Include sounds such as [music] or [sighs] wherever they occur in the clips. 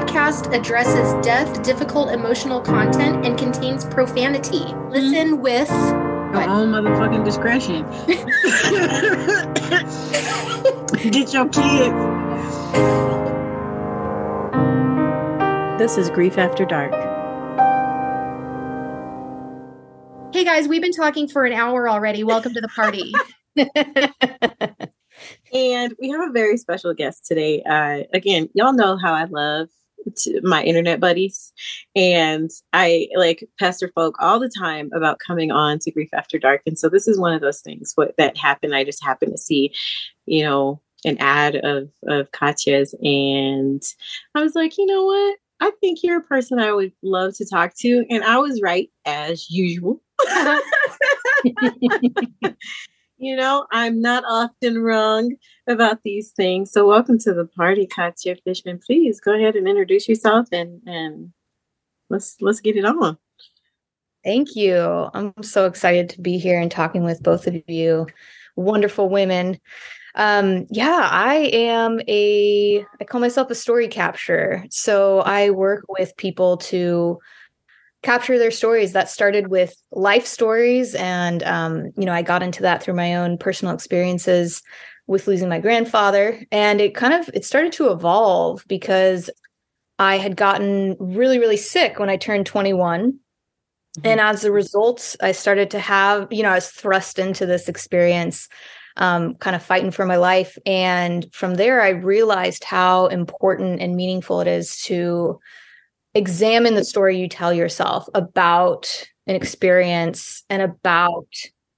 podcast addresses death, difficult emotional content, and contains profanity. Listen with Your own motherfucking discretion. [laughs] Get your kids. This is Grief After Dark. Hey guys, we've been talking for an hour already. Welcome to the party. [laughs] and we have a very special guest today. Uh, again, y'all know how I love to my internet buddies, and I like pester folk all the time about coming on to Grief After Dark. And so this is one of those things what that happened. I just happened to see, you know, an ad of of Katya's, and I was like, you know what? I think you're a person I would love to talk to, and I was right as usual. [laughs] [laughs] [laughs] you know, I'm not often wrong about these things. So welcome to the party, Katya Fishman. Please go ahead and introduce yourself and and let's let's get it on. Thank you. I'm so excited to be here and talking with both of you, wonderful women. Um, yeah, I am a I call myself a story capturer. So I work with people to capture their stories. That started with life stories. And um, you know i got into that through my own personal experiences with losing my grandfather. And it kind of it started to evolve because i had gotten really really sick when i turned 21 mm-hmm. and as a result i started to have you know i was thrust into this experience um, kind of fighting for my life. And from there i realized how important and meaningful it is to examine the story you tell yourself about an experience and about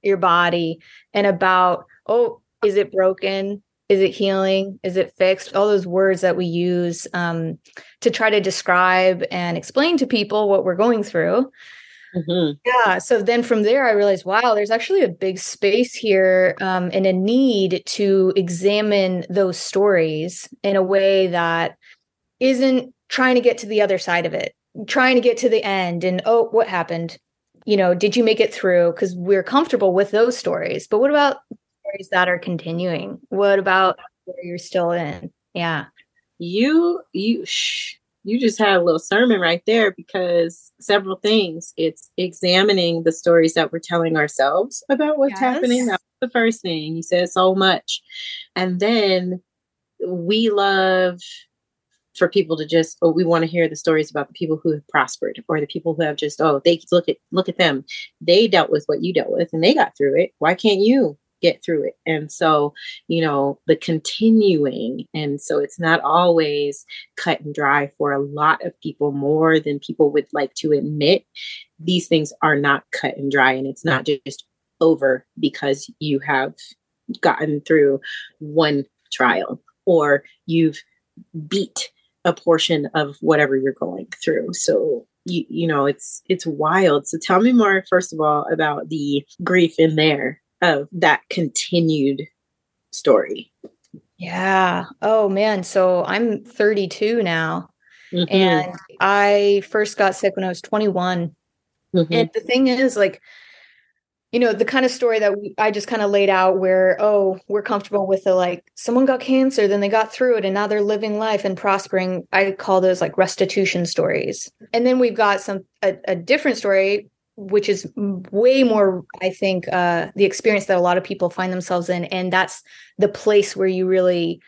your body and about, oh, is it broken? Is it healing? Is it fixed? All those words that we use um, to try to describe and explain to people what we're going through. Mm-hmm. Yeah. So then from there, I realized, wow, there's actually a big space here um, and a need to examine those stories in a way that isn't trying to get to the other side of it, trying to get to the end and oh, what happened? You know, did you make it through? Because we're comfortable with those stories. But what about stories that are continuing? What about where you're still in? Yeah. You you shh, you just had a little sermon right there because several things. It's examining the stories that we're telling ourselves about what's yes. happening. That's the first thing. You said so much. And then we love for people to just oh we want to hear the stories about the people who have prospered or the people who have just oh they look at look at them. They dealt with what you dealt with and they got through it. Why can't you get through it? And so you know the continuing and so it's not always cut and dry for a lot of people more than people would like to admit. These things are not cut and dry and it's not just over because you have gotten through one trial or you've beat a portion of whatever you're going through. So you, you know it's it's wild. So tell me more first of all about the grief in there of that continued story. Yeah. Oh man. So I'm 32 now. Mm-hmm. And I first got sick when I was 21. Mm-hmm. And the thing is, like, you know the kind of story that we, i just kind of laid out where oh we're comfortable with the like someone got cancer then they got through it and now they're living life and prospering. I call those like restitution stories. And then we've got some a, a different story which is way more i think uh the experience that a lot of people find themselves in and that's the place where you really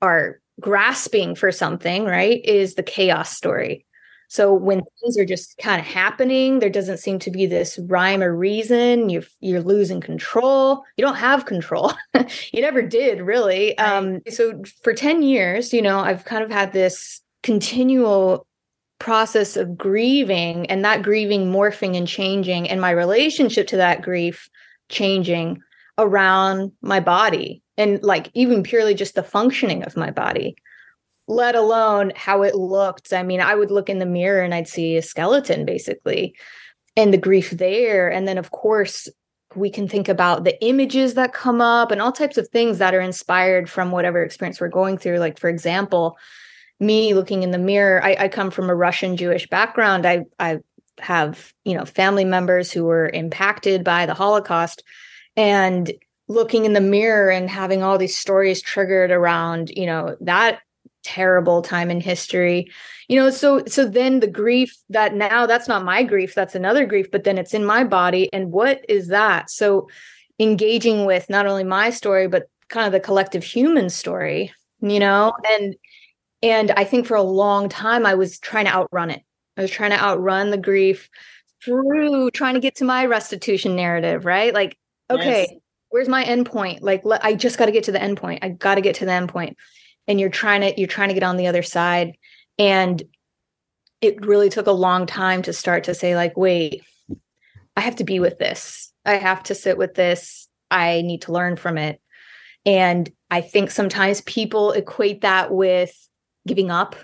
are grasping for something right is the chaos story so when things are just kind of happening, there doesn't seem to be this rhyme or reason. You're you're losing control. You don't have control. [laughs] you never did, really. Um, so for 10 years, you know, I've kind of had this continual process of grieving and that grieving morphing and changing and my relationship to that grief changing around my body and like even purely just the functioning of my body let alone how it looked. I mean, I would look in the mirror and I'd see a skeleton basically, and the grief there. And then, of course, we can think about the images that come up and all types of things that are inspired from whatever experience we're going through. Like, for example, me looking in the mirror, I, I come from a Russian Jewish background. I, I have, you know, family members who were impacted by the Holocaust. And looking in the mirror and having all these stories triggered around, you know, that terrible time in history. You know so so then the grief that now that's not my grief that's another grief but then it's in my body and what is that? So engaging with not only my story but kind of the collective human story you know and and i think for a long time i was trying to outrun it. I was trying to outrun the grief through trying to get to my restitution narrative right? Like okay yes. where's my endpoint like i just got to get to the endpoint i got to get to the endpoint and you're trying to you're trying to get on the other side. And it really took a long time to start to say like wait i have to be with this. I have to sit with this. I need to learn from it. And i think sometimes people equate that with giving up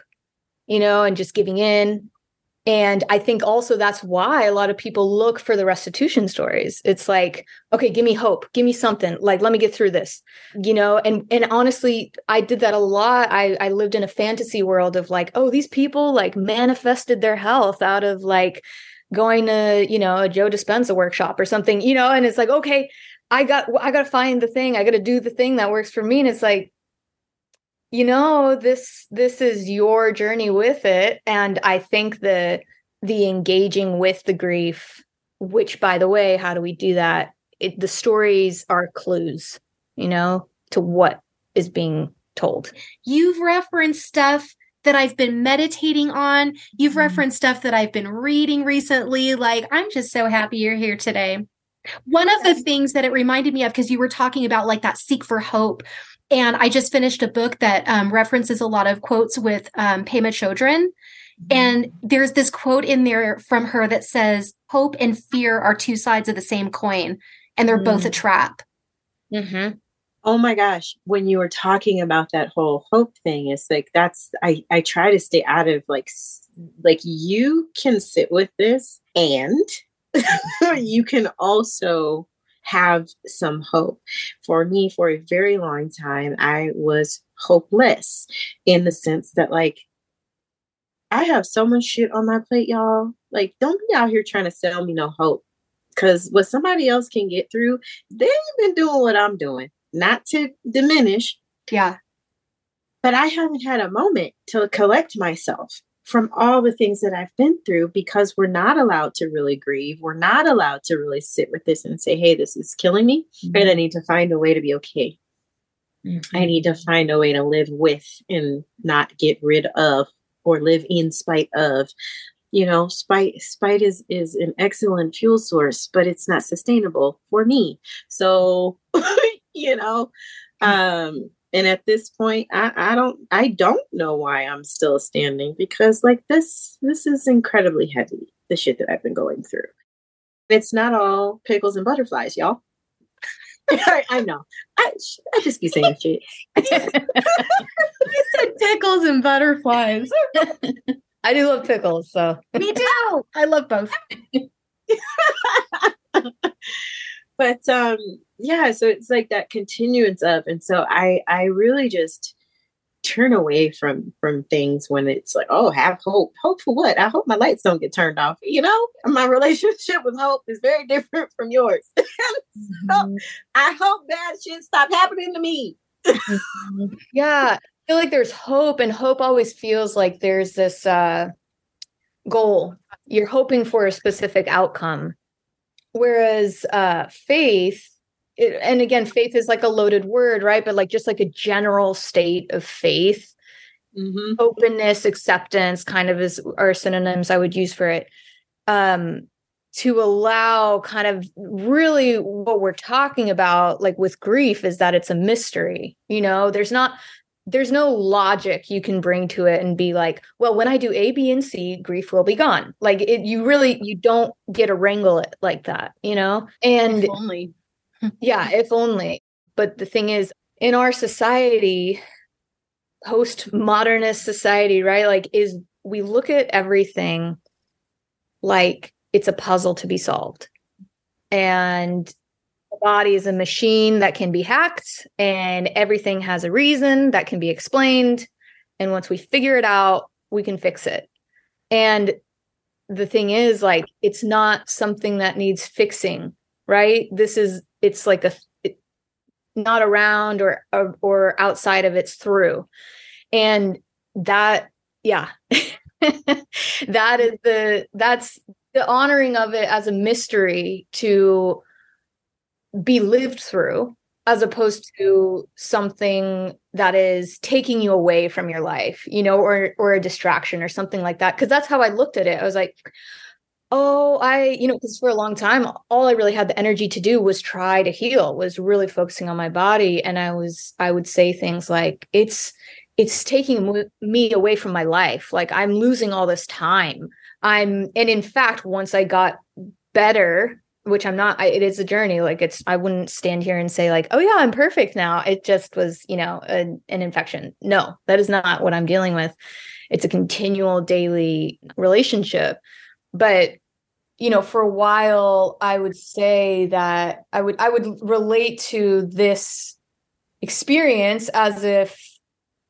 you know and just giving in and I think also that's why a lot of people look for the restitution stories. It's like, okay, give me hope, give me something. Like, let me get through this, you know. And and honestly, I did that a lot. I I lived in a fantasy world of like, oh, these people like manifested their health out of like going to you know a Joe Dispenza workshop or something, you know. And it's like, okay, I got I got to find the thing. I got to do the thing that works for me. And it's like, you know this this is your journey with it and i think the the engaging with the grief which by the way how do we do that it, the stories are clues you know to what is being told you've referenced stuff that I've been meditating on. You've mm-hmm. referenced stuff that I've been reading recently. Like, I'm just so happy you're here today. One of the things that it reminded me of, because you were talking about like that seek for hope, and I just finished a book that um, references a lot of quotes with um, Pema Chodron. Mm-hmm. And there's this quote in there from her that says, Hope and fear are two sides of the same coin, and they're mm-hmm. both a mm. trap. Mm-hmm. Oh my gosh. When you were talking about that whole hope thing, it's like that's, I, I try to stay out of like, like you can sit with this and [laughs] you can also have some hope. For me, for a very long time, I was hopeless in the sense that, like, I have so much shit on my plate, y'all. Like, don't be out here trying to sell me no hope. Because what somebody else can get through, they ain't been doing what I'm doing. Not to diminish. Yeah. But I haven't had a moment to collect myself from all the things that I've been through because we're not allowed to really grieve. We're not allowed to really sit with this and say, hey, this is killing me. Mm-hmm. And I need to find a way to be okay. Mm-hmm. I need to find a way to live with and not get rid of or live in spite of. You know, spite spite is is an excellent fuel source, but it's not sustainable for me. So, [laughs] you know, um and at this point I, I don't i don't know why i'm still standing because like this this is incredibly heavy the shit that i've been going through. It's not all pickles and butterflies y'all. [laughs] I, I, know. I, I just be saying shit. [laughs] You said pickles and butterflies. [laughs] I do love pickles so. Me too. I love both but um yeah so it's like that continuance of and so i i really just turn away from from things when it's like oh have hope. Hope for what? I hope my lights don't get turned off you know? My [laughs] relationship with hope is very different from yours. [laughs] Mm-hmm. i hope bad shit stop happening to me. Mm-hmm. yeah i feel like there's hope and hope always feels like there's this uh goal. You're hoping for a specific outcome Whereas uh, faith, it, and again, faith is like a loaded word, right? But like just like a general state of faith, mm-hmm. openness, acceptance, kind of is are synonyms I would use for it. Um, to allow kind of really what we're talking about, like with grief, is that it's a mystery. You know, there's not there's no logic you can bring to it and be like well when i do a b and c grief will be gone. Like it you really you don't get to wrangle it like that you know? And if only. [laughs] Yeah if only. But the thing is in our society post modernist society right like is we look at everything like it's a puzzle to be solved. And body is a machine that can be hacked and everything has a reason that can be explained. And once we figure it out, we can fix it. And the thing is, like, it's not something that needs fixing, right? This is, it's like a, it, not around or, or, or outside of it's through. And that yeah [laughs] that is the that's the honoring of it as a mystery to be lived through as opposed to something that is taking you away from your life you know or or a distraction or something like that. Because that's how i looked at it. I was like oh i you know because for a long time all i really had the energy to do was try to heal was really focusing on my body. And i was i would say things like it's it's taking me away from my life. Like i'm losing all this time. I'm and in fact once i got better which I'm not, I, it is a journey. Like it's, I wouldn't stand here and say like, oh yeah, I'm perfect now. It just was, you know, a, an infection. No, that is not what I'm dealing with. It's a continual daily relationship. But, you know, for a while, I would say that I would, I would relate to this experience as if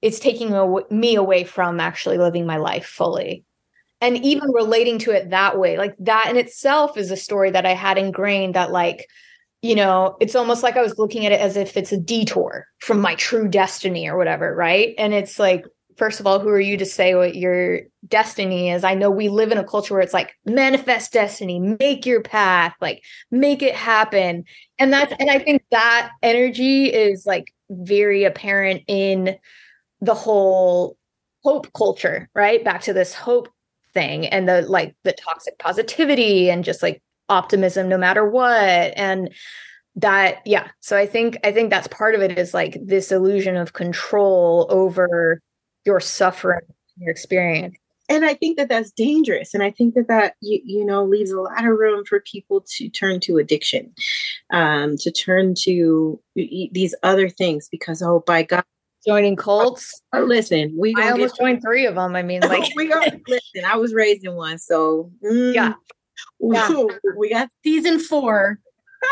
it's taking me away from actually living my life fully and even relating to it that way like that in itself is a story that i had ingrained that like you know it's almost like i was looking at it as if it's a detour from my true destiny or whatever right? And it's like first of all who are you to say what your destiny is? I know we live in a culture where it's like manifest destiny make your path like make it happen. And that's and i think that energy is like very apparent in the whole hope culture right? Back to this hope thing and the like the toxic positivity and just like optimism no matter what. And that yeah. So i think i think that's part of it is like this illusion of control over your suffering your experience. And i think that that's dangerous. And i think that that you, you know leaves a lot of room for people to turn to addiction um to turn to these other things because oh by god joining cults. Uh, listen, we I almost joined three of them. I mean, [laughs] like we got [laughs] listen. I was raised in one, so mm, yeah. yeah. we got season four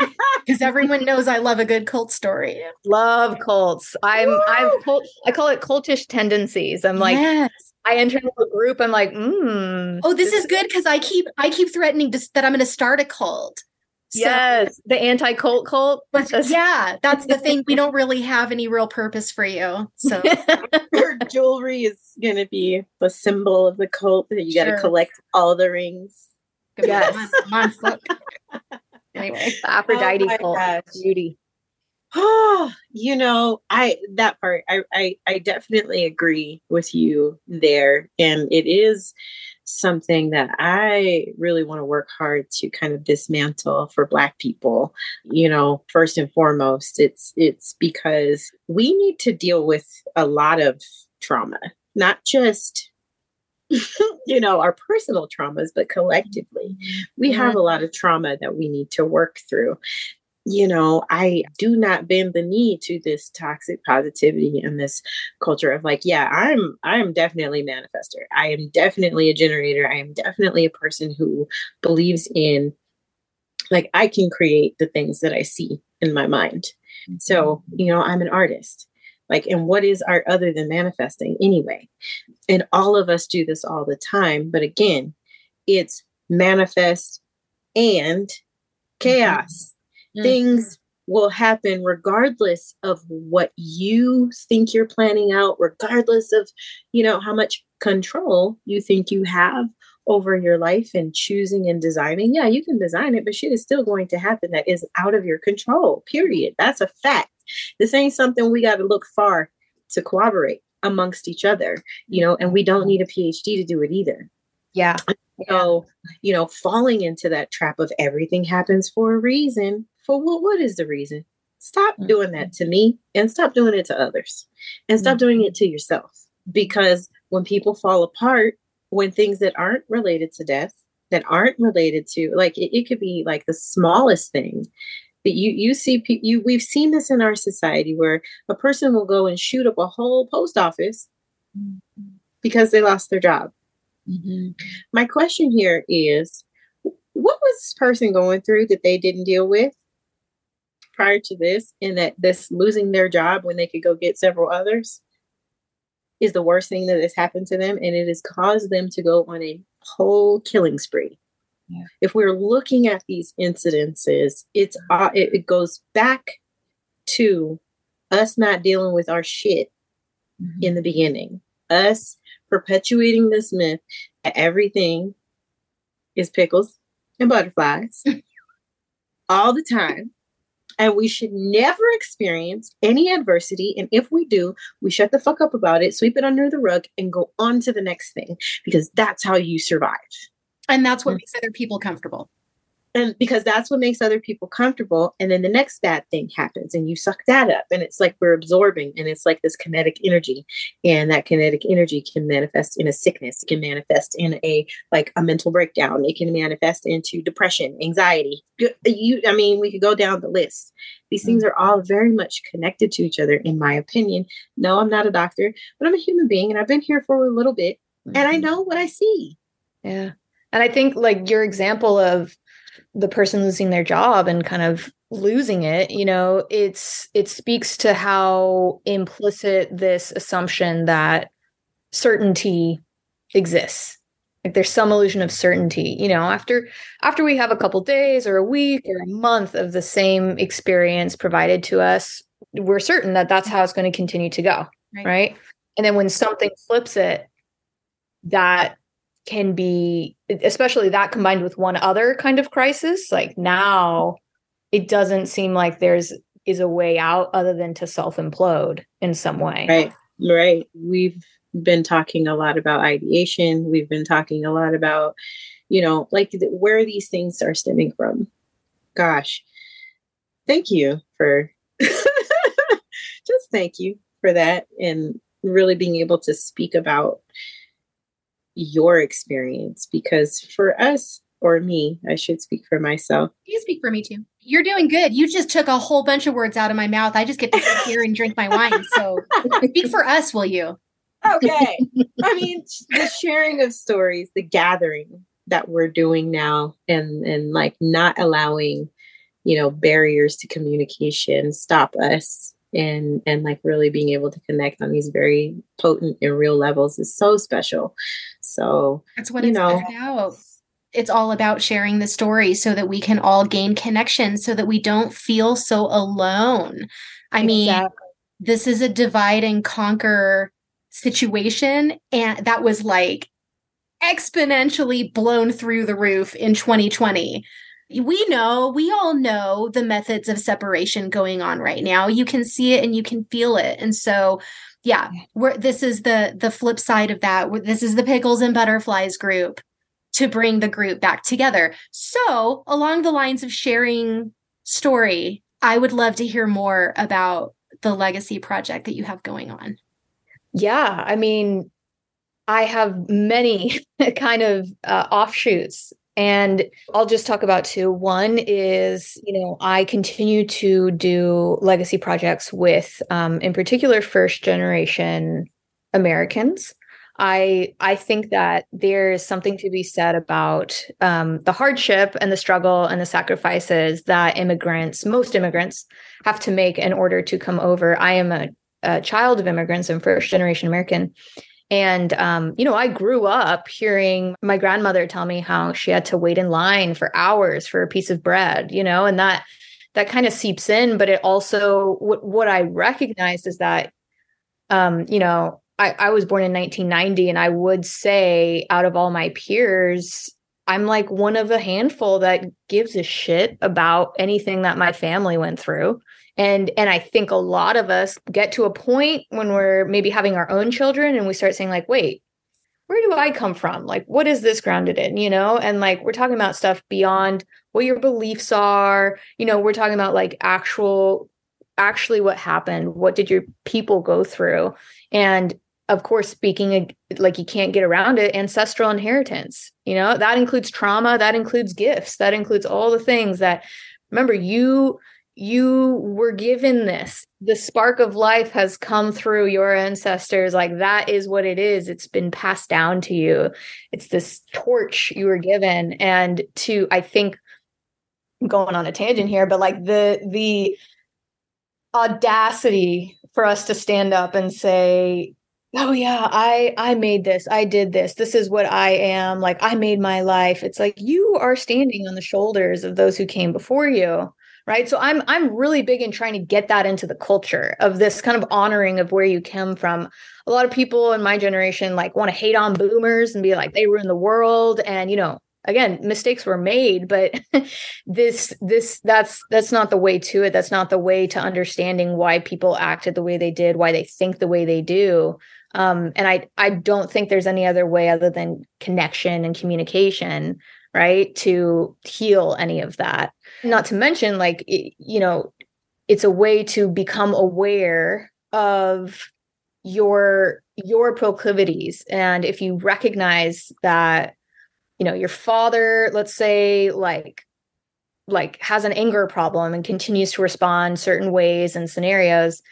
[laughs] because everyone knows I love a good cult story. Love cults. I'm Woo! I'm cult, I call it cultish tendencies. I'm like yes. I enter into a group. I'm like, mm, oh, this, this is good because I keep I keep threatening to, that I'm going to start a cult. So, yes, the anti cult cult. Yeah, that's the thing. We don't really [laughs] have any real purpose for you. So [laughs] your jewelry is going to be the symbol of the cult that you got to collect all the rings. Yes, [laughs] anyway, the Aphrodite oh cult, gosh. beauty. Oh, [sighs] you know, I that part I, I I definitely agree with you there, and it is something that I really want to work hard to kind of dismantle for black people. You know, first and foremost, it's it's because we need to deal with a lot of trauma, not just [laughs] you know, our personal traumas, but collectively, mm-hmm. we have a lot of trauma that we need to work through you know, I do not bend the knee to this toxic positivity and this culture of like, yeah, I'm I am definitely a manifester. I am definitely a generator. I am definitely a person who believes in like I can create the things that I see in my mind. So, mm-hmm. you know, I'm an artist. Like, and what is art other than manifesting anyway? And all of us do this all the time. But again, it's manifest and chaos. Mm-hmm. Things will happen regardless of what you think you're planning out, regardless of, you know, how much control you think you have over your life and choosing and designing. Yeah, you can design it, but shit is still going to happen that is out of your control. Period. That's a fact. This ain't something we got to look far to corroborate amongst each other, you know, and we don't need a PhD to do it either. Yeah. So, you know, falling into that trap of everything happens for a reason for what, what is the reason? Stop mm-hmm. doing that to me and stop doing it to others and stop mm-hmm. doing it to yourself. Because when people fall apart, when things that aren't related to death, that aren't related to like it, it could be like the smallest thing that you you see you we've seen this in our society where a person will go and shoot up a whole post office mm-hmm. because they lost their job. Mm-hmm. My question here is what was this person going through that they didn't deal with? Prior to this and that this losing their job when they could go get several others is the worst thing that has happened to them and it has caused them to go on a whole killing spree yeah. if we're looking at these incidences it's uh, it, it, goes back to us not dealing with our shit mm-hmm. in the beginning us perpetuating this myth that everything is pickles and butterflies [laughs] all the time. And we should never experience any adversity. And if we do, we shut the fuck up about it, sweep it under the rug, and go on to the next thing because that's how you survive. And that's what mm. makes other people comfortable and because that's what makes other people comfortable and then the next bad thing happens and you suck that up and it's like we're absorbing and it's like this kinetic energy and that kinetic energy can manifest in a sickness it can manifest in a like a mental breakdown it can manifest into depression anxiety. You i mean we could go down the list. These things mm. are all very much connected to each other in my opinion. No i'm not a doctor but i'm a human being and i've been here for a little bit and i mm-hmm. know what i see. Yeah. And i think like your example of the person losing their job and kind of losing it you know it's it speaks to how implicit this assumption that certainty exists like there's some illusion of certainty you know after after we have a couple days or a week or a month of the same experience provided to us we're certain that that's how it's going to continue to go right, right? and then when something flips it that can be especially that combined with one other kind of crisis like now it doesn't seem like there's is a way out other than to self implode in some way. Right right. We've been talking a lot about ideation. We've been talking a lot about you know like where these things are stemming from. Gosh. Thank you for [laughs] just thank you for that and really being able to speak about your experience because for us or me, I should speak for myself. You speak for me too. You're doing good. You just took a whole bunch of words out of my mouth. I just get to sit here and drink my wine. So [laughs] speak for us, will you? Okay. [laughs] I mean, the sharing of stories, the gathering that we're doing now and and like not allowing, you know, barriers to communication stop us and and like really being able to connect on these very potent and real levels is so special so that's what you it's know, about it's all about sharing the story so that we can all gain connection so that we don't feel so alone i exactly. mean this is a divide and conquer situation and that was like exponentially blown through the roof in 2020 we know, we all know the methods of separation going on right now. You can see it and you can feel it. And so, yeah, we're, this is the the flip side of that. This is the pickles and butterflies group to bring the group back together. So, along the lines of sharing story, I would love to hear more about the legacy project that you have going on. Yeah, I mean, I have many [laughs] kind of uh, offshoots and I'll just talk about two. One is, you know, I continue to do legacy projects with, um, in particular, first generation Americans. I I think that there's something to be said about um, the hardship and the struggle and the sacrifices that immigrants, most immigrants, have to make in order to come over. I am a, a child of immigrants and first generation American, and, um, you know, I grew up hearing my grandmother tell me how she had to wait in line for hours for a piece of bread, you know, and that that kind of seeps in. But it also, what, what I recognized is that, um, you know, I, I was born in 1990, and I would say out of all my peers, I'm like one of a handful that gives a shit about anything that my family went through and and i think a lot of us get to a point when we're maybe having our own children and we start saying like wait where do i come from? Like what is this grounded in? You know? And like we're talking about stuff beyond what your beliefs are. You know we're talking about like actual actually what happened. What did your people go through? And of course speaking like you can't get around it. Ancestral inheritance you know? That includes trauma. That includes gifts. That includes all the things that remember you you were given this. The spark of life has come through your ancestors. Like that is what it is. It's been passed down to you. It's this torch you were given. And to i think I'm going on a tangent here but like the the audacity for us to stand up and say oh yeah i i made this. I did this. This is what i am. Like i made my life. It's like you are standing on the shoulders of those who came before you right? So i'm i'm really big in trying to get that into the culture of this kind of honoring of where you come from. A lot of people in my generation like want to hate on boomers and be like they ruin the world. And you know again mistakes were made but [laughs] this this that's that's not the way to it. That's not the way to understanding why people acted the way they did why they think the way they do. Um, and i i don't think there's any other way other than connection and communication right to heal any of that. Not to mention like it, you know it's a way to become aware of your your proclivities. And if you recognize that you know your father let's say like like has an anger problem and continues to respond certain ways and scenarios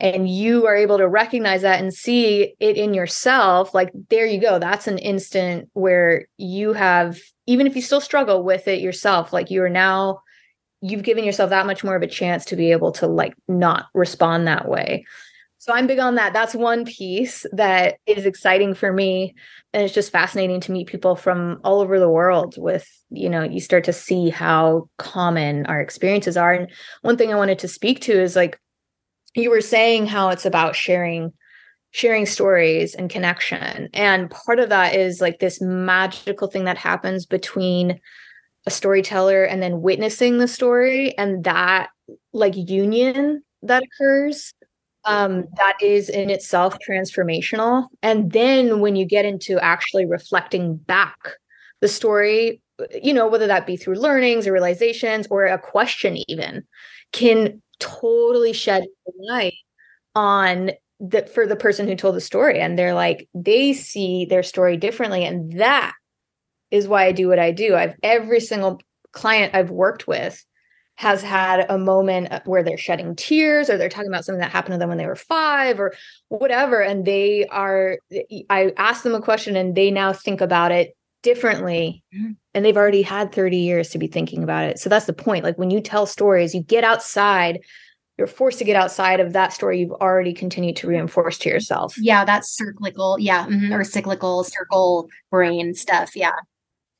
and you are able to recognize that and see it in yourself like there you go that's an instant where you have even if you still struggle with it yourself like you are now you've given yourself that much more of a chance to be able to like not respond that way so I'm big on that. That's one piece that is exciting for me. And it's just fascinating to meet people from all over the world with, you know, you start to see how common our experiences are. And one thing I wanted to speak to is like you were saying how it's about sharing sharing stories and connection. And part of that is like this magical thing that happens between a storyteller and then witnessing the story and that like union that occurs um, that is in itself transformational. And then when you get into actually reflecting back the story, you know, whether that be through learnings or realizations or a question, even can totally shed light on that for the person who told the story. And they're like, they see their story differently. And that is why I do what I do. I've every single client I've worked with has had a moment where they're shedding tears or they're talking about something that happened to them when they were five or whatever. And they are, I ask them a question and they now think about it differently. Mm-hmm. And they've already had 30 years to be thinking about it. So that's the point. Like when you tell stories, you get outside you're forced to get outside of that story you've already continued to reinforce to yourself. Yeah, that's cyclical. Yeah, mm-hmm. or cyclical circle brain stuff. Yeah,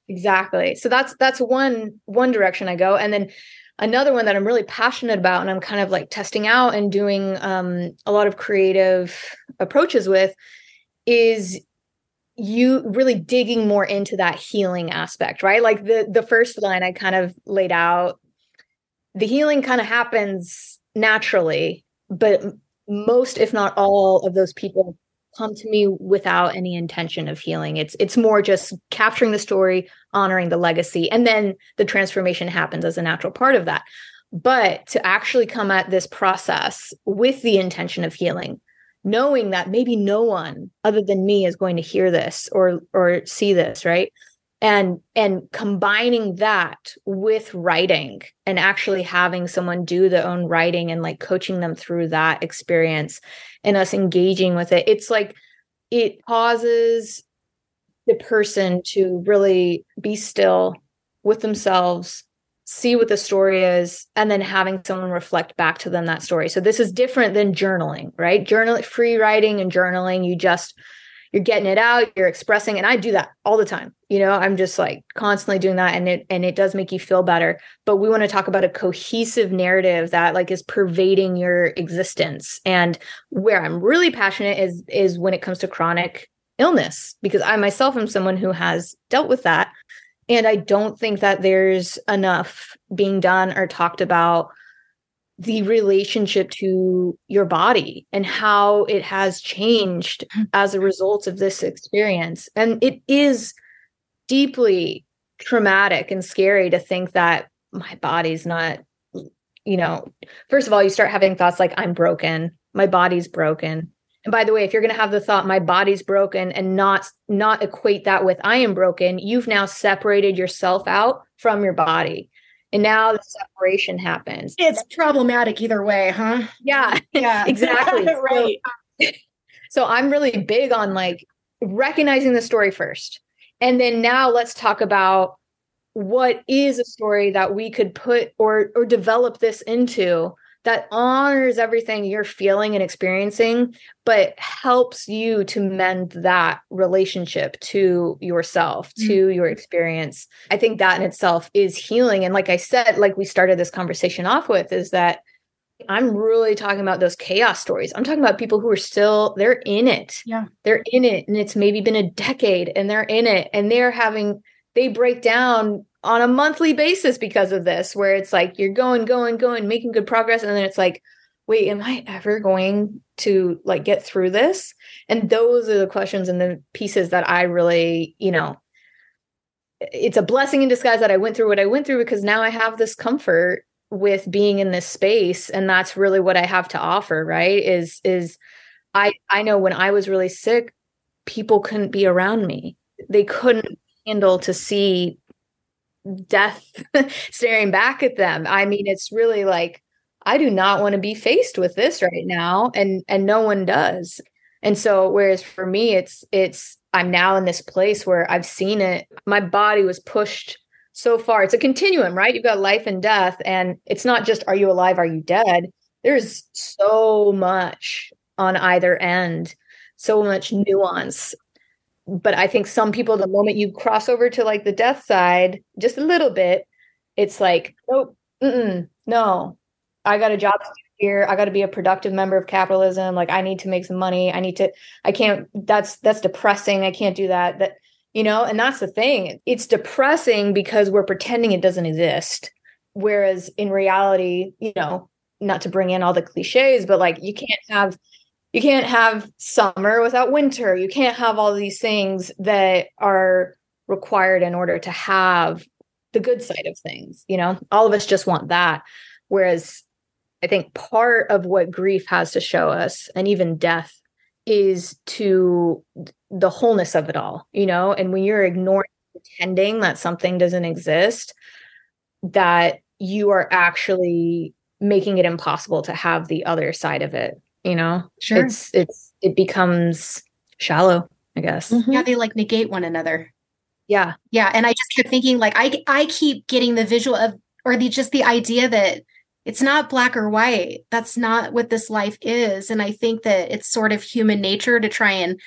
exactly. So that's that's one one direction I go, and then another one that I'm really passionate about and I'm kind of like testing out and doing um, a lot of creative approaches with is you really digging more into that healing aspect, right? Like the the first line I kind of laid out, the healing kind of happens naturally, but most if not all of those people come to me without any intention of healing. It's it's more just capturing the story, honoring the legacy, and then the transformation happens as a natural part of that. But to actually come at this process with the intention of healing, knowing that maybe no one other than me is going to hear this or or see this, right? and and combining that with writing and actually having someone do their own writing and like coaching them through that experience and us engaging with it it's like it causes the person to really be still with themselves see what the story is and then having someone reflect back to them that story. So this is different than journaling right? Journal free writing and journaling you just you're getting it out you're expressing and i do that all the time. You know i'm just like constantly doing that and it and it does make you feel better. But we want to talk about a cohesive narrative that like is pervading your existence. And where i'm really passionate is is when it comes to chronic illness because i myself am someone who has dealt with that and i don't think that there's enough being done or talked about the relationship to your body and how it has changed mm-hmm. as a result of this experience. And it is deeply traumatic and scary to think that my body's not, you know, first of all, you start having thoughts like, I'm broken, my body's broken. And by the way, if you're going to have the thought my body's broken and not not equate that with I am broken, you've now separated yourself out from your body. And now the separation happens. It's problematic either way huh? Yeah [laughs] yeah. exactly. [laughs] Right. So, so i'm really big on like recognizing the story first. And then now let's talk about what is a story that we could put or or develop this into that honors everything you're feeling and experiencing, but helps you to mend that relationship to yourself, mm-hmm. to your experience. I think that in itself is healing. And like I said, like we started this conversation off with, is that I'm really talking about those chaos stories. I'm talking about people who are still, they're in it. Yeah. They're in it. And it's maybe been a decade and they're in it and they're having, they break down on a monthly basis because of this, where it's like you're going, going, going, making good progress. And then it's like, wait, am I ever going to like get through this? And those are the questions and the pieces that I really, you know, it's a blessing in disguise that I went through what I went through because now I have this comfort with being in this space and that's really what I have to offer, right? Is is I I know when I was really sick, people couldn't be around me. They couldn't handle to see death [laughs] staring back at them. I mean, it's really like I do not want to be faced with this right now and and no one does. And so whereas for me it's it's I'm now in this place where I've seen it. My body was pushed so far. It's a continuum, right? You've got life and death and it's not just are you alive, are you dead? There's so much on either end, so much nuance but I think some people, the moment you cross over to like the death side, just a little bit, it's like, nope, no, I got a job here. I got to be a productive member of capitalism. Like I need to make some money. I need to. I can't. That's that's depressing. I can't do that. That you know. And that's the thing. It's depressing because we're pretending it doesn't exist. Whereas in reality, you know, not to bring in all the cliches, but like you can't have you can't have summer without winter. You can't have all these things that are required in order to have the good side of things. You know, all of us just want that. Whereas I think part of what grief has to show us, and even death, is to the wholeness of it all, you know? And when you're ignoring, pretending that something doesn't exist, that you are actually making it impossible to have the other side of it you know sure. it's it's it becomes shallow i guess. Mm-hmm. yeah they like negate one another. Yeah. Yeah and i just kept thinking like i i keep getting the visual of or the just the idea that it's not black or white. That's not what this life is. And i think that it's sort of human nature to try and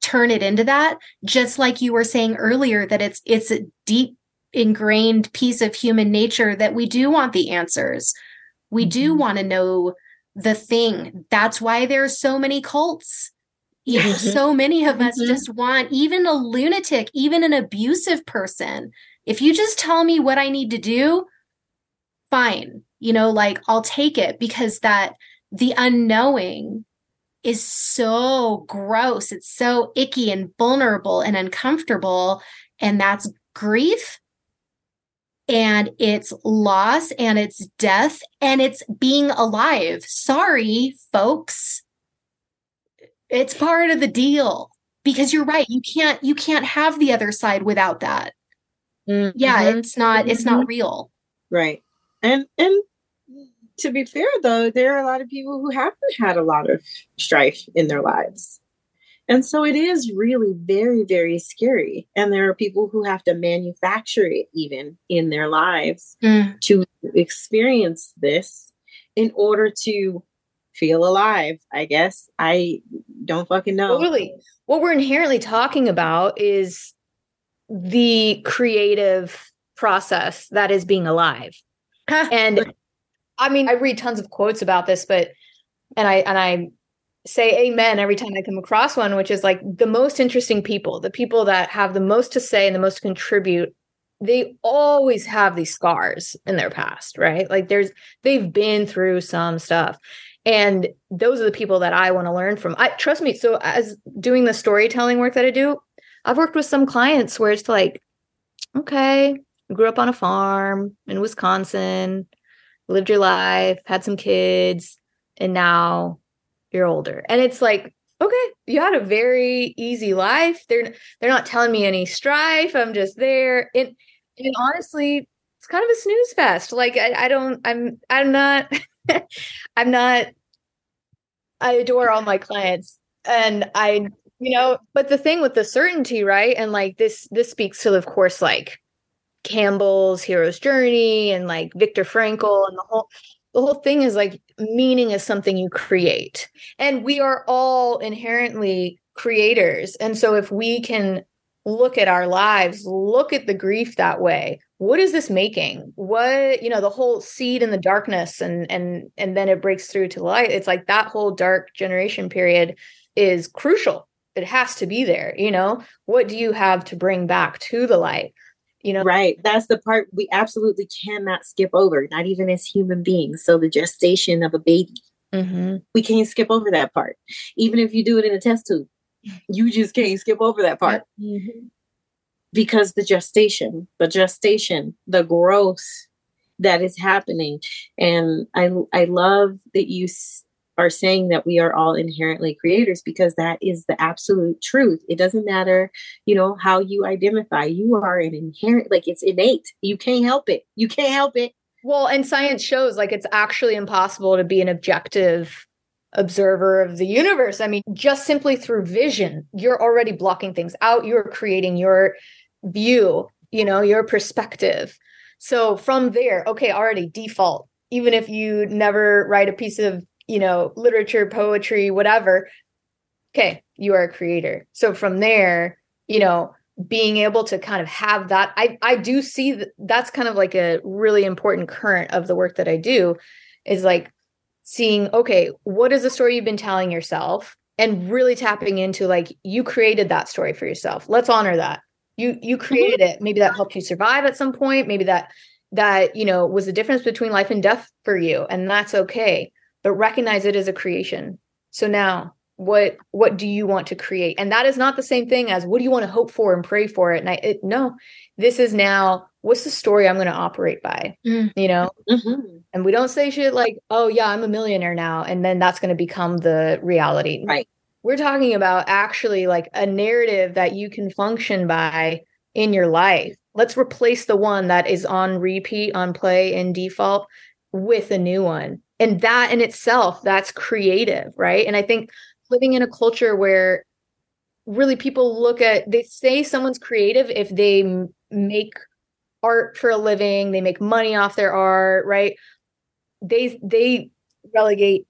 turn it into that. Just like you were saying earlier that it's it's a deep ingrained piece of human nature that we do want the answers. We do mm-hmm. want to know the thing. That's why there's so many cults. Yeah, [laughs] so many of us mm-hmm. just want even a lunatic, even an abusive person. If you just tell me what I need to do, fine. You know, like I'll take it because that the unknowing is so gross. It's so icky and vulnerable and uncomfortable. And that's grief and it's loss and it's death and it's being alive. Sorry, folks. It's part of the deal because you're right. You can't you can't have the other side without that. Mm-hmm. Yeah, it's not it's not mm-hmm. real. Right. And and to be fair though, there are a lot of people who haven't had a lot of strife in their lives. And so it is really very, very scary. And there are people who have to manufacture it even in their lives mm. to experience this in order to feel alive, I guess. I don't fucking know. Totally. What we're inherently talking about is the creative process that is being alive. [laughs] and I mean, I read tons of quotes about this, but and I and I say amen every time I come across one, which is like the most interesting people, the people that have the most to say and the most to contribute. They always have these scars in their past, right? Like there's, they've been through some stuff. And those are the people that I want to learn from. I trust me. So, as doing the storytelling work that I do, I've worked with some clients where it's like, okay, grew up on a farm in Wisconsin, lived your life, had some kids, and now you're older. And it's like, okay, you had a very easy life. They're they're not telling me any strife. I'm just there. And and honestly, it's kind of a snooze fest. Like I, I don't I'm I'm not [laughs] I'm not I adore all my clients and I you know, but the thing with the certainty, right? And like this this speaks to of course like Campbell's hero's journey and like Viktor Frankl and the whole the whole thing is like meaning is something you create. And we are all inherently creators. And so if we can look at our lives look at the grief that way what is this making? What you know the whole seed in the darkness and and and then it breaks through to light. It's like that whole dark generation period is crucial. It has to be there you know? What do you have to bring back to the light you know right. that's the part we absolutely cannot skip over not even as human beings. So the gestation of a baby mm-hmm. we can't skip over that part. Even if you do it in a test tube you just can't skip over that part. Mm-hmm. because the gestation the gestation the growth that is happening. And i i love that you are saying that we are all inherently creators because that is the absolute truth. It doesn't matter, you know, how you identify. You are an inherent, like it's innate. You can't help it. You can't help it. Well, and science shows like it's actually impossible to be an objective observer of the universe. I mean, just simply through vision, you're already blocking things out. You're creating your view, you know, your perspective. So from there, okay, already default, even if you never write a piece of you know, literature, poetry, whatever. Okay, you are a creator. So from there, you know, being able to kind of have that, I I do see that that's kind of like a really important current of the work that I do is like seeing, okay, what is the story you've been telling yourself? And really tapping into like you created that story for yourself. Let's honor that. You you mm-hmm. created it. Maybe that helped you survive at some point. Maybe that that you know was the difference between life and death for you and that's okay but recognize it as a creation. So now what what do you want to create? And that is not the same thing as what do you want to hope for and pray for it and i it, no this is now what's the story i'm going to operate by? Mm. you know? Mm-hmm. and we don't say shit like oh yeah i'm a millionaire now and then that's going to become the reality. Right. We're talking about actually like a narrative that you can function by in your life. Let's replace the one that is on repeat on play in default with a new one and that in itself that's creative right and i think living in a culture where really people look at they say someone's creative if they make art for a living they make money off their art right they they relegate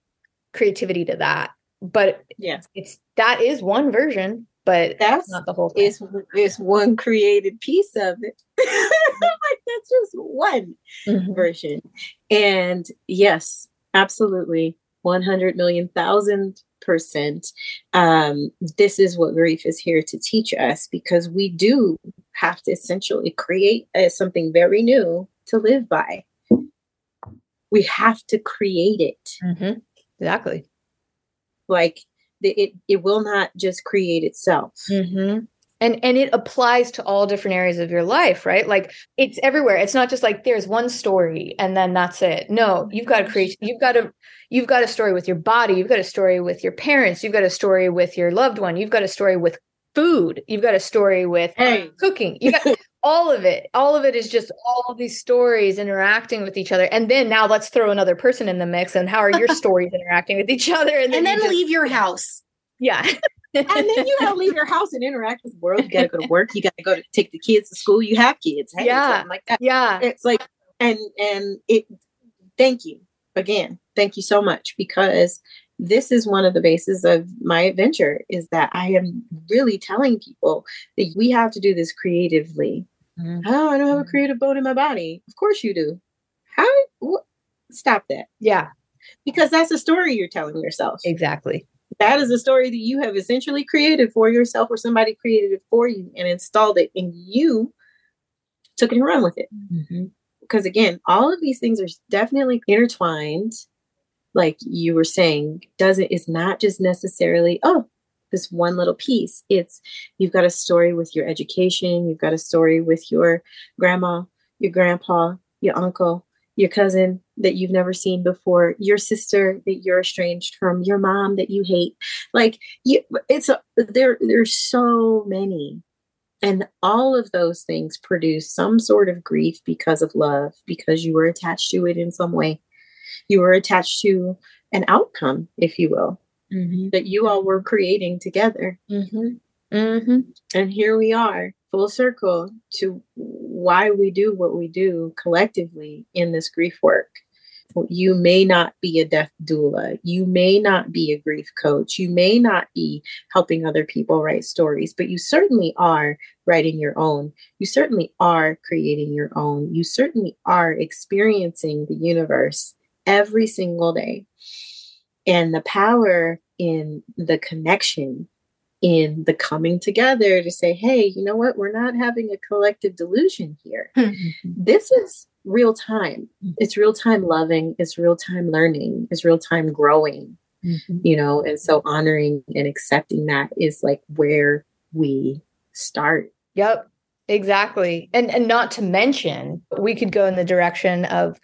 creativity to that but yeah it's that is one version but that's not the whole thing. It's, it's one created piece of it. [laughs] like that's just one mm-hmm. version. And yes, Absolutely. 100 million thousand percent. Um, this is what grief is here to teach us because we do have to essentially create uh, something very new to live by. We have to create it. Mm-hmm. Exactly. Like the, it, it will not just create itself. Mm-hmm and and it applies to all different areas of your life right? Like it's everywhere. It's not just like there's one story and then that's it. No you've got to create you've got to you've got a story with your body. You've got a story with your parents. You've got a story with your loved one. You've got a story with food. You've got a story with hey. cooking. You got [laughs] all of it. All of it is just all these stories interacting with each other. And then now let's throw another person in the mix and how are your stories interacting with each other? And then, and then just, leave your house. Yeah [laughs] and then you gotta leave your house and interact with the world. You gotta go to work. You gotta go to take the kids to school. You have kids. Hey, yeah, like that. Yeah, it's like and and it. Thank you again. Thank you so much because this is one of the bases of my adventure is that I am really telling people that we have to do this creatively. Mm-hmm. Oh, I don't have a creative bone in my body. Of course you do. How? Wh- stop that. Yeah. Because that's a story you're telling yourself. Exactly that is a story that you have essentially created for yourself or somebody created it for you and installed it and you took it and run with it. Mm-hmm. because again all of these things are definitely intertwined. Like you were saying doesn't it's not just necessarily oh this one little piece. It's you've got a story with your education. You've got a story with your grandma your grandpa your uncle your cousin that you've never seen before, your sister that you're estranged from, your mom that you hate. Like you it's a, there there's so many. And all of those things produce some sort of grief because of love, because you were attached to it in some way. You were attached to an outcome, if you will, mm-hmm. that you all were creating together. Mm-hmm. Mm-hmm. And here we are, full circle to why we do what we do collectively in this grief work. you may not be a death doula. You may not be a grief coach. You may not be helping other people write stories, but you certainly are writing your own. You certainly are creating your own. You certainly are experiencing the universe every single day. And the power in the connection, in the coming together to say, hey, you know what? We're not having a collective delusion here. this is real time. It's real time loving, it's real time learning, it's real time growing, mm-hmm. you know, and so honoring and accepting that is like where we start. Yep. Exactly. And and not to mention, we could go in the direction of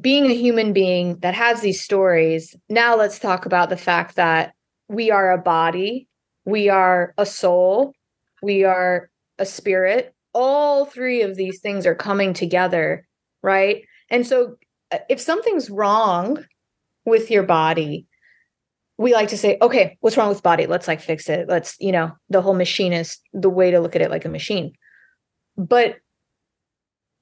being a human being that has these stories. Now let's talk about the fact that we are a body, we are a soul, we are a spirit, all three of these things are coming together, right? And so uh, if something's wrong with your body, we like to say, okay, what's wrong with body? Let's like fix it. Let's, you know, the whole machine is the way to look at it like a machine. But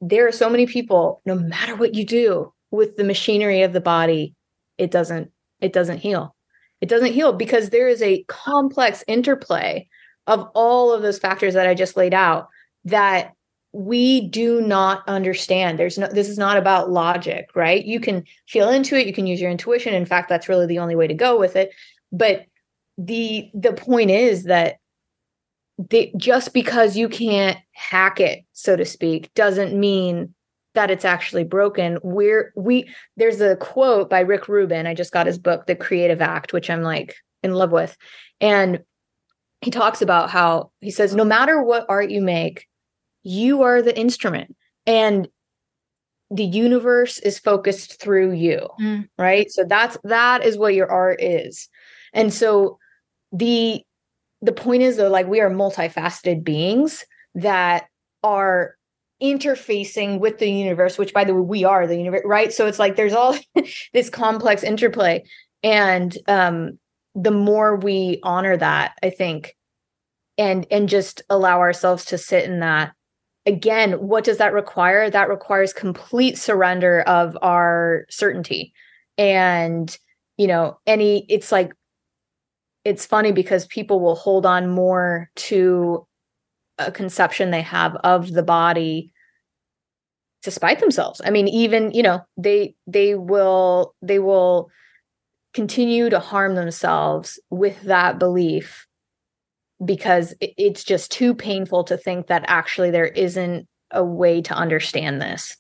there are so many people, no matter what you do with the machinery of the body, it doesn't, it doesn't heal. It doesn't heal because there is a complex interplay of all of those factors that I just laid out that we do not understand. There's no this is not about logic right? You can feel into it you can use your intuition. In fact that's really the only way to go with it. But the the point is that the, just because you can't hack it so to speak doesn't mean that it's actually broken we're we there's a quote by rick rubin i just got his book the creative act which i'm like in love with. And he talks about how he says no matter what art you make you are the instrument and the universe is focused through you. Mm. right? So that's that is what your art is. And so the the point is though like we are multifaceted beings that are interfacing with the universe which by the way we are the universe right so it's like there's all [laughs] this complex interplay and um the more we honor that i think and and just allow ourselves to sit in that again, what does that require? That requires complete surrender of our certainty. And, you know, any, it's like, it's funny because people will hold on more to a conception they have of the body to spite themselves. I mean, even, you know, they, they will, they will continue to harm themselves with that belief because it's just too painful to think that actually there isn't a way to understand this.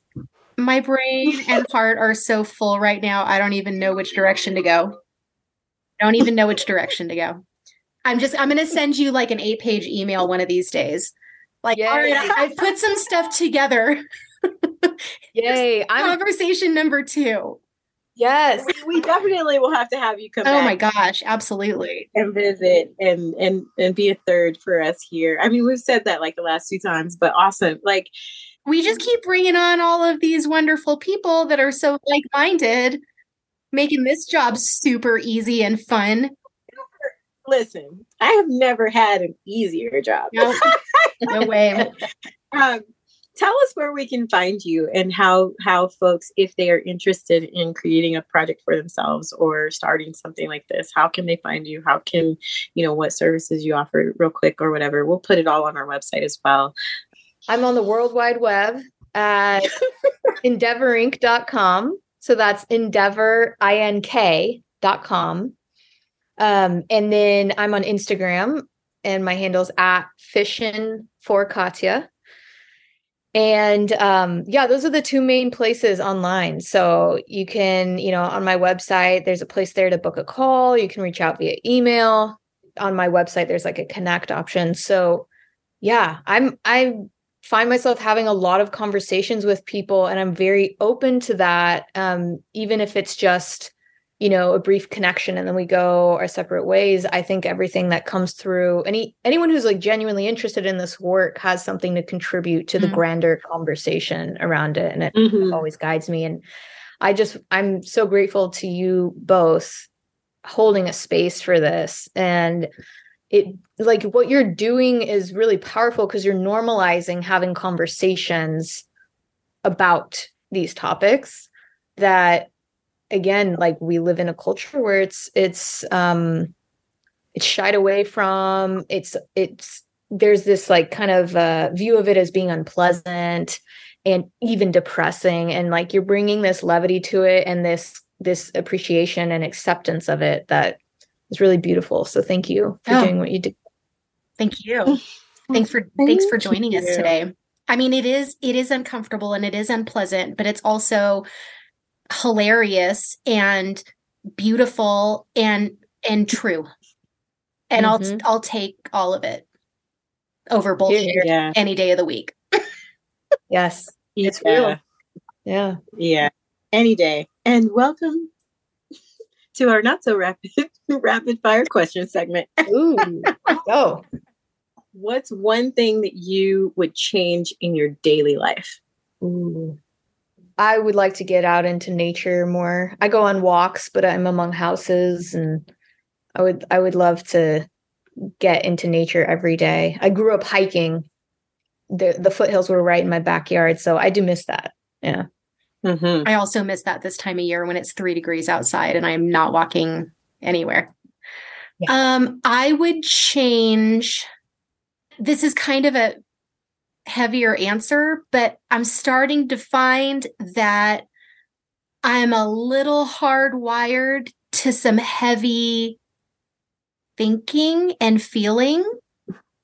My brain and heart are so full right now. I don't even know which direction to go. Don't even know which direction to go. I'm just I'm going to send you like an 8-page email one of these days. Like, Yay. all right, I've put some stuff together. [laughs] Yay. I'm Conversation number 2. Yes. We, we, definitely will have to have you come Oh my gosh, absolutely. And visit and and and be a third for us here. I mean, we've said that like the last two times, but awesome. Like we just keep bringing on all of these wonderful people that are so like-minded, making this job super easy and fun. Listen, I have never had an easier job. Nope. [laughs] no way. um, tell us where we can find you and how how folks if they are interested in creating a project for themselves or starting something like this how can they find you how can you know what services you offer real quick or whatever we'll put it all on our website as well i'm on the world wide web at [laughs] endeavorinc.com so that's endeavorink.com um, and then i'm on instagram and my handle's at fishin for katya. And um, yeah those are the two main places online. So you can you know on my website there's a place there to book a call. You can reach out via email. On my website there's like a connect option. So yeah i'm i find myself having a lot of conversations with people and i'm very open to that um, even if it's just you know a brief connection and then we go our separate ways i think everything that comes through any anyone who's like genuinely interested in this work has something to contribute to mm-hmm. the grander conversation around it and it mm-hmm. always guides me and i just i'm so grateful to you both holding a space for this and it like what you're doing is really powerful because you're normalizing having conversations about these topics that again like we live in a culture where it's it's um it's shied away from it's it's there's this like kind of uh, view of it as being unpleasant and even depressing. And like you're bringing this levity to it and this this appreciation and acceptance of it that is really beautiful. So thank you for oh. doing what you did thank you. Thanks for thank thanks for joining you. us today. I mean it is it is uncomfortable and it is unpleasant but it's also hilarious and beautiful and and true. And mm-hmm. i'll i'll take all of it over bullshit yeah. any day of the week. [laughs] Yes. It's yeah. real. Yeah. Yeah. Any day. And welcome to our not so rapid [laughs] rapid fire question segment. [laughs] Ooh oh what's one thing that you would change in your daily life? Ooh I would like to get out into nature more. I go on walks, but I'm among houses and I would I would love to get into nature every day. I grew up hiking. The the foothills were right in my backyard, so I do miss that. Yeah. Mm-hmm. I also miss that this time of year when it's three degrees outside and I'm not walking anywhere. Yeah. Um, I would change. This is kind of a heavier answer, but I'm starting to find that I'm a little hardwired to some heavy thinking and feeling,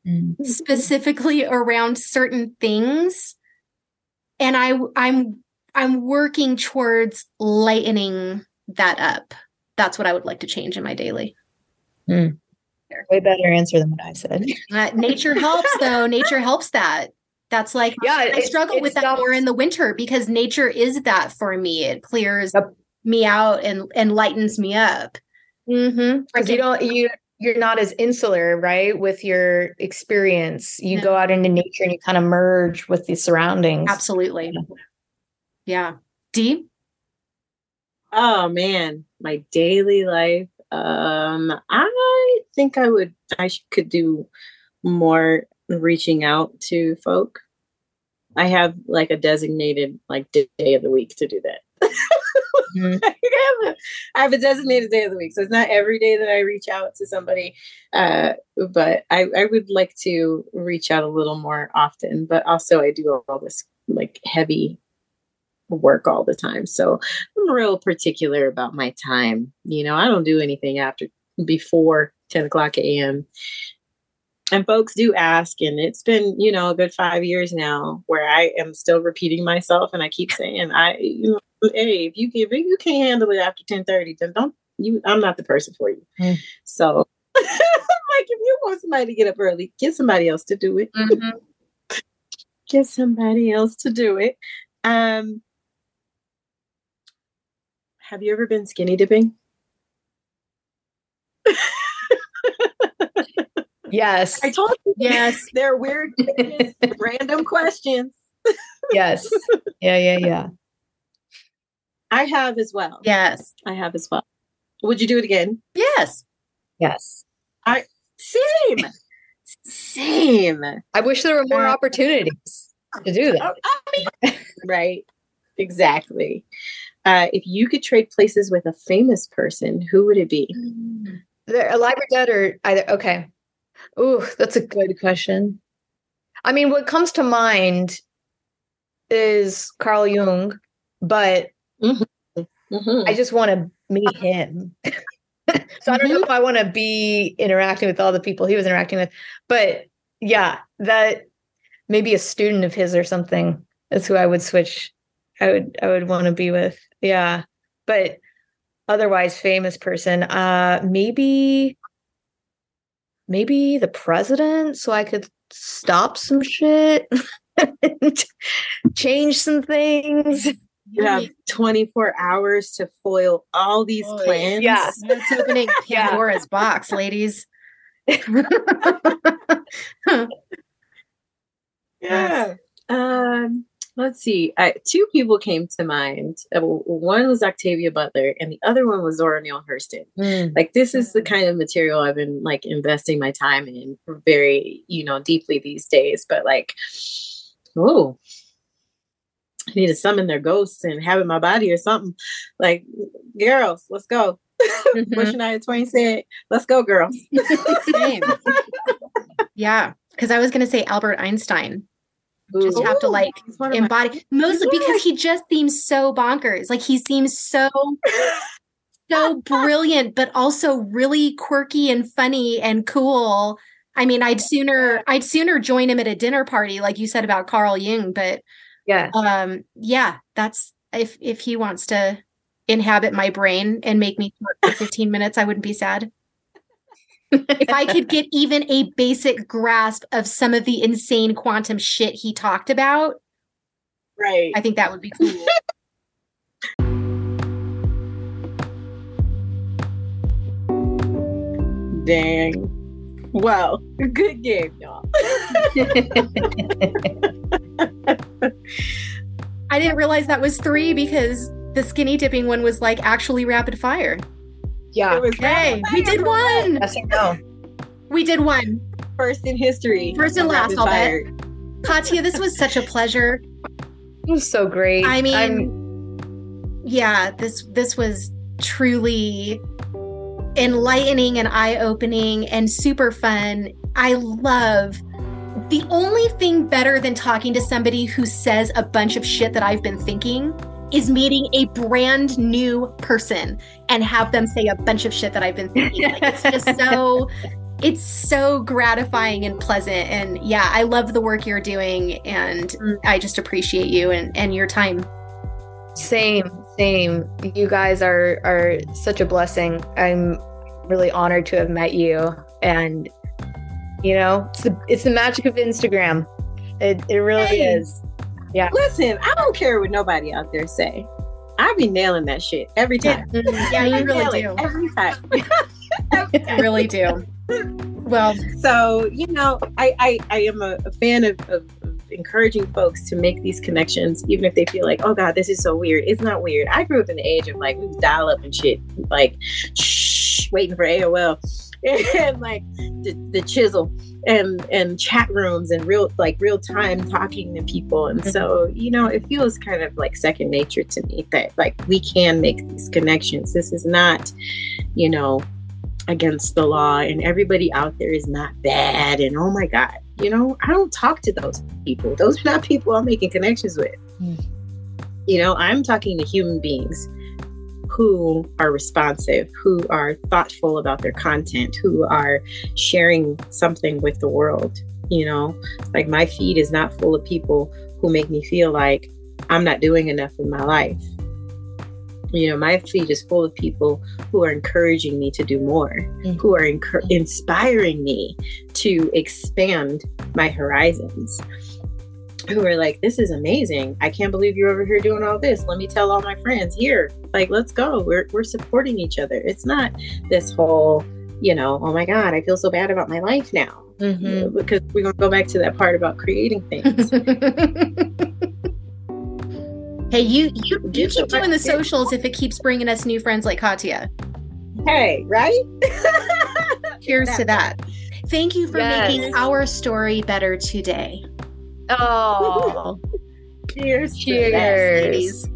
mm-hmm. specifically around certain things. And I I'm I'm working towards lightening that up. That's what I would like to change in my daily. Mm. Way better answer than what I said. Uh, nature helps, though. nature helps that. That's like yeah, I struggle with that more in the winter because nature is that for me. It clears yep. me out and and lightens me up. Mm-hmm. Because you don't you you're not as insular, right? With your experience, you no. go out into nature and you kind of merge with the surroundings. Absolutely. Yeah. Dee? Oh man, my daily life. Um, I think I would I could do more reaching out to folk. I have like a designated like day of the week to do that. mm-hmm. [laughs] I, have a, I, have a, designated day of the week, so it's not every day that I reach out to somebody. Uh, but I, I would like to reach out a little more often. But also, I do all this like heavy work all the time, so I'm real particular about my time. You know, I don't do anything after before 10 o'clock a.m and folks do ask and it's been you know a good five years now where i am still repeating myself and i keep saying i you know hey if you can if you can't handle it after 10 30 then don't you i'm not the person for you mm. so [laughs] like if you want somebody to get up early get somebody else to do it mm-hmm. [laughs] get somebody else to do it um have you ever been skinny dipping Yes. I told you. Yes. [laughs] They're weird, random questions. yes. Yeah, yeah, yeah. I have as well. Yes. I have as well. Would you do it again? Yes. Yes. I same. same. I wish there were more uh, opportunities to do that. I mean, [laughs] right. Exactly. Uh, if you could trade places with a famous person, who would it be? They're alive or dead, or either. Okay. Oh, that's a good question. I mean, what comes to mind is Carl Jung, but mm-hmm. Mm-hmm. I just want to meet him. so I don't know mm-hmm. if I want to be interacting with all the people he was interacting with, but yeah, that maybe a student of his or something is who I would switch. I would I would want to be with. Yeah, but otherwise famous person. Uh, maybe maybe the president so I could stop some shit, change some things. You have [laughs] 24 hours to foil all these Boy, plans. Yeah. It's opening [laughs] Pandora's box, ladies. [laughs] yeah. Um, let's see. I, two people came to mind. Uh, one was Octavia Butler, and the other one was Zora Neale Hurston. Mm. Like this is the kind of material I've been like investing my time in very, you know, deeply these days. But like, oh, I need to summon their ghosts and have in my body or something. Like, girls, let's go. [laughs] Mm-hmm. what Shania Twain said, let's go, girls. [laughs] Yeah. Cause I was gonna say Albert Einstein. Ooh. Just have to like embody mostly because he just seems so bonkers. Like he seems so so brilliant, but also really quirky and funny and cool. I mean, I'd sooner I'd sooner join him at a dinner party, like you said about Carl Jung, but yeah. Um, yeah, that's if if he wants to inhabit my brain and make me talk for 15 minutes, I wouldn't be sad. If I could get even a basic grasp of some of the insane quantum shit he talked about, right. I think that would be cool. [laughs] Dang. Well, good game, y'all. [laughs] I didn't realize that was three because the skinny dipping one was like actually rapid fire. Yeah. Okay. We did one. Yes, I know. We did one. First in history. First and last, I'll bet. Katya, this was such a pleasure. It was so great. I mean, I'm... yeah, this this was truly enlightening and eye-opening and super fun. I love the only thing better than talking to somebody who says a bunch of shit that I've been thinking is meeting a brand new person and have them say a bunch of shit that I've been thinking. Like, it's just so [laughs] it's so gratifying and pleasant and yeah i love the work you're doing and mm. i just appreciate you and, and your time same same you guys are are such a blessing i'm really honored to have met you and you know, it's the it's the magic of Instagram. It it really hey, is. Yeah. Listen, I don't care what nobody out there say. I be nailing that shit every time. Mm-hmm. Yeah, you really do. Every time. [laughs] [laughs] I really do. Well, so you know, I I, I am a, a fan of, of, of, encouraging folks to make these connections, even if they feel like, oh God, this is so weird. It's not weird. I grew up in the age of like dial up and shit, like shh, waiting for AOL [laughs] and like the, the chisel and and chat rooms and real like real time talking to people. And so you know it feels kind of like second nature to me that like we can make these connections. This is not you know against the law and everybody out there is not bad and oh my god you know i don't talk to those people. Those are not people i'm making connections with. Mm. you know i'm talking to human beings who are responsive, who are thoughtful about their content, who are sharing something with the world. You know, like my feed is not full of people who make me feel like I'm not doing enough in my life. You know, my feed is full of people who are encouraging me to do more, mm-hmm. who are inspiring me to expand my horizons who are like, this is amazing. I can't believe you're over here doing all this. Let me tell all my friends here. Like, let's go. We're we're supporting each other. It's not this whole, you know, oh my God, I feel so bad about my life now. Mm-hmm. Because we're gonna go back to that part about creating things. [laughs] hey, you you, you keep doing the socials if it keeps bringing us new friends like Katya. Hey, right? Cheers [laughs] that to that. Thank you for yes. making our story better today. Oh. Cheers. Cheers.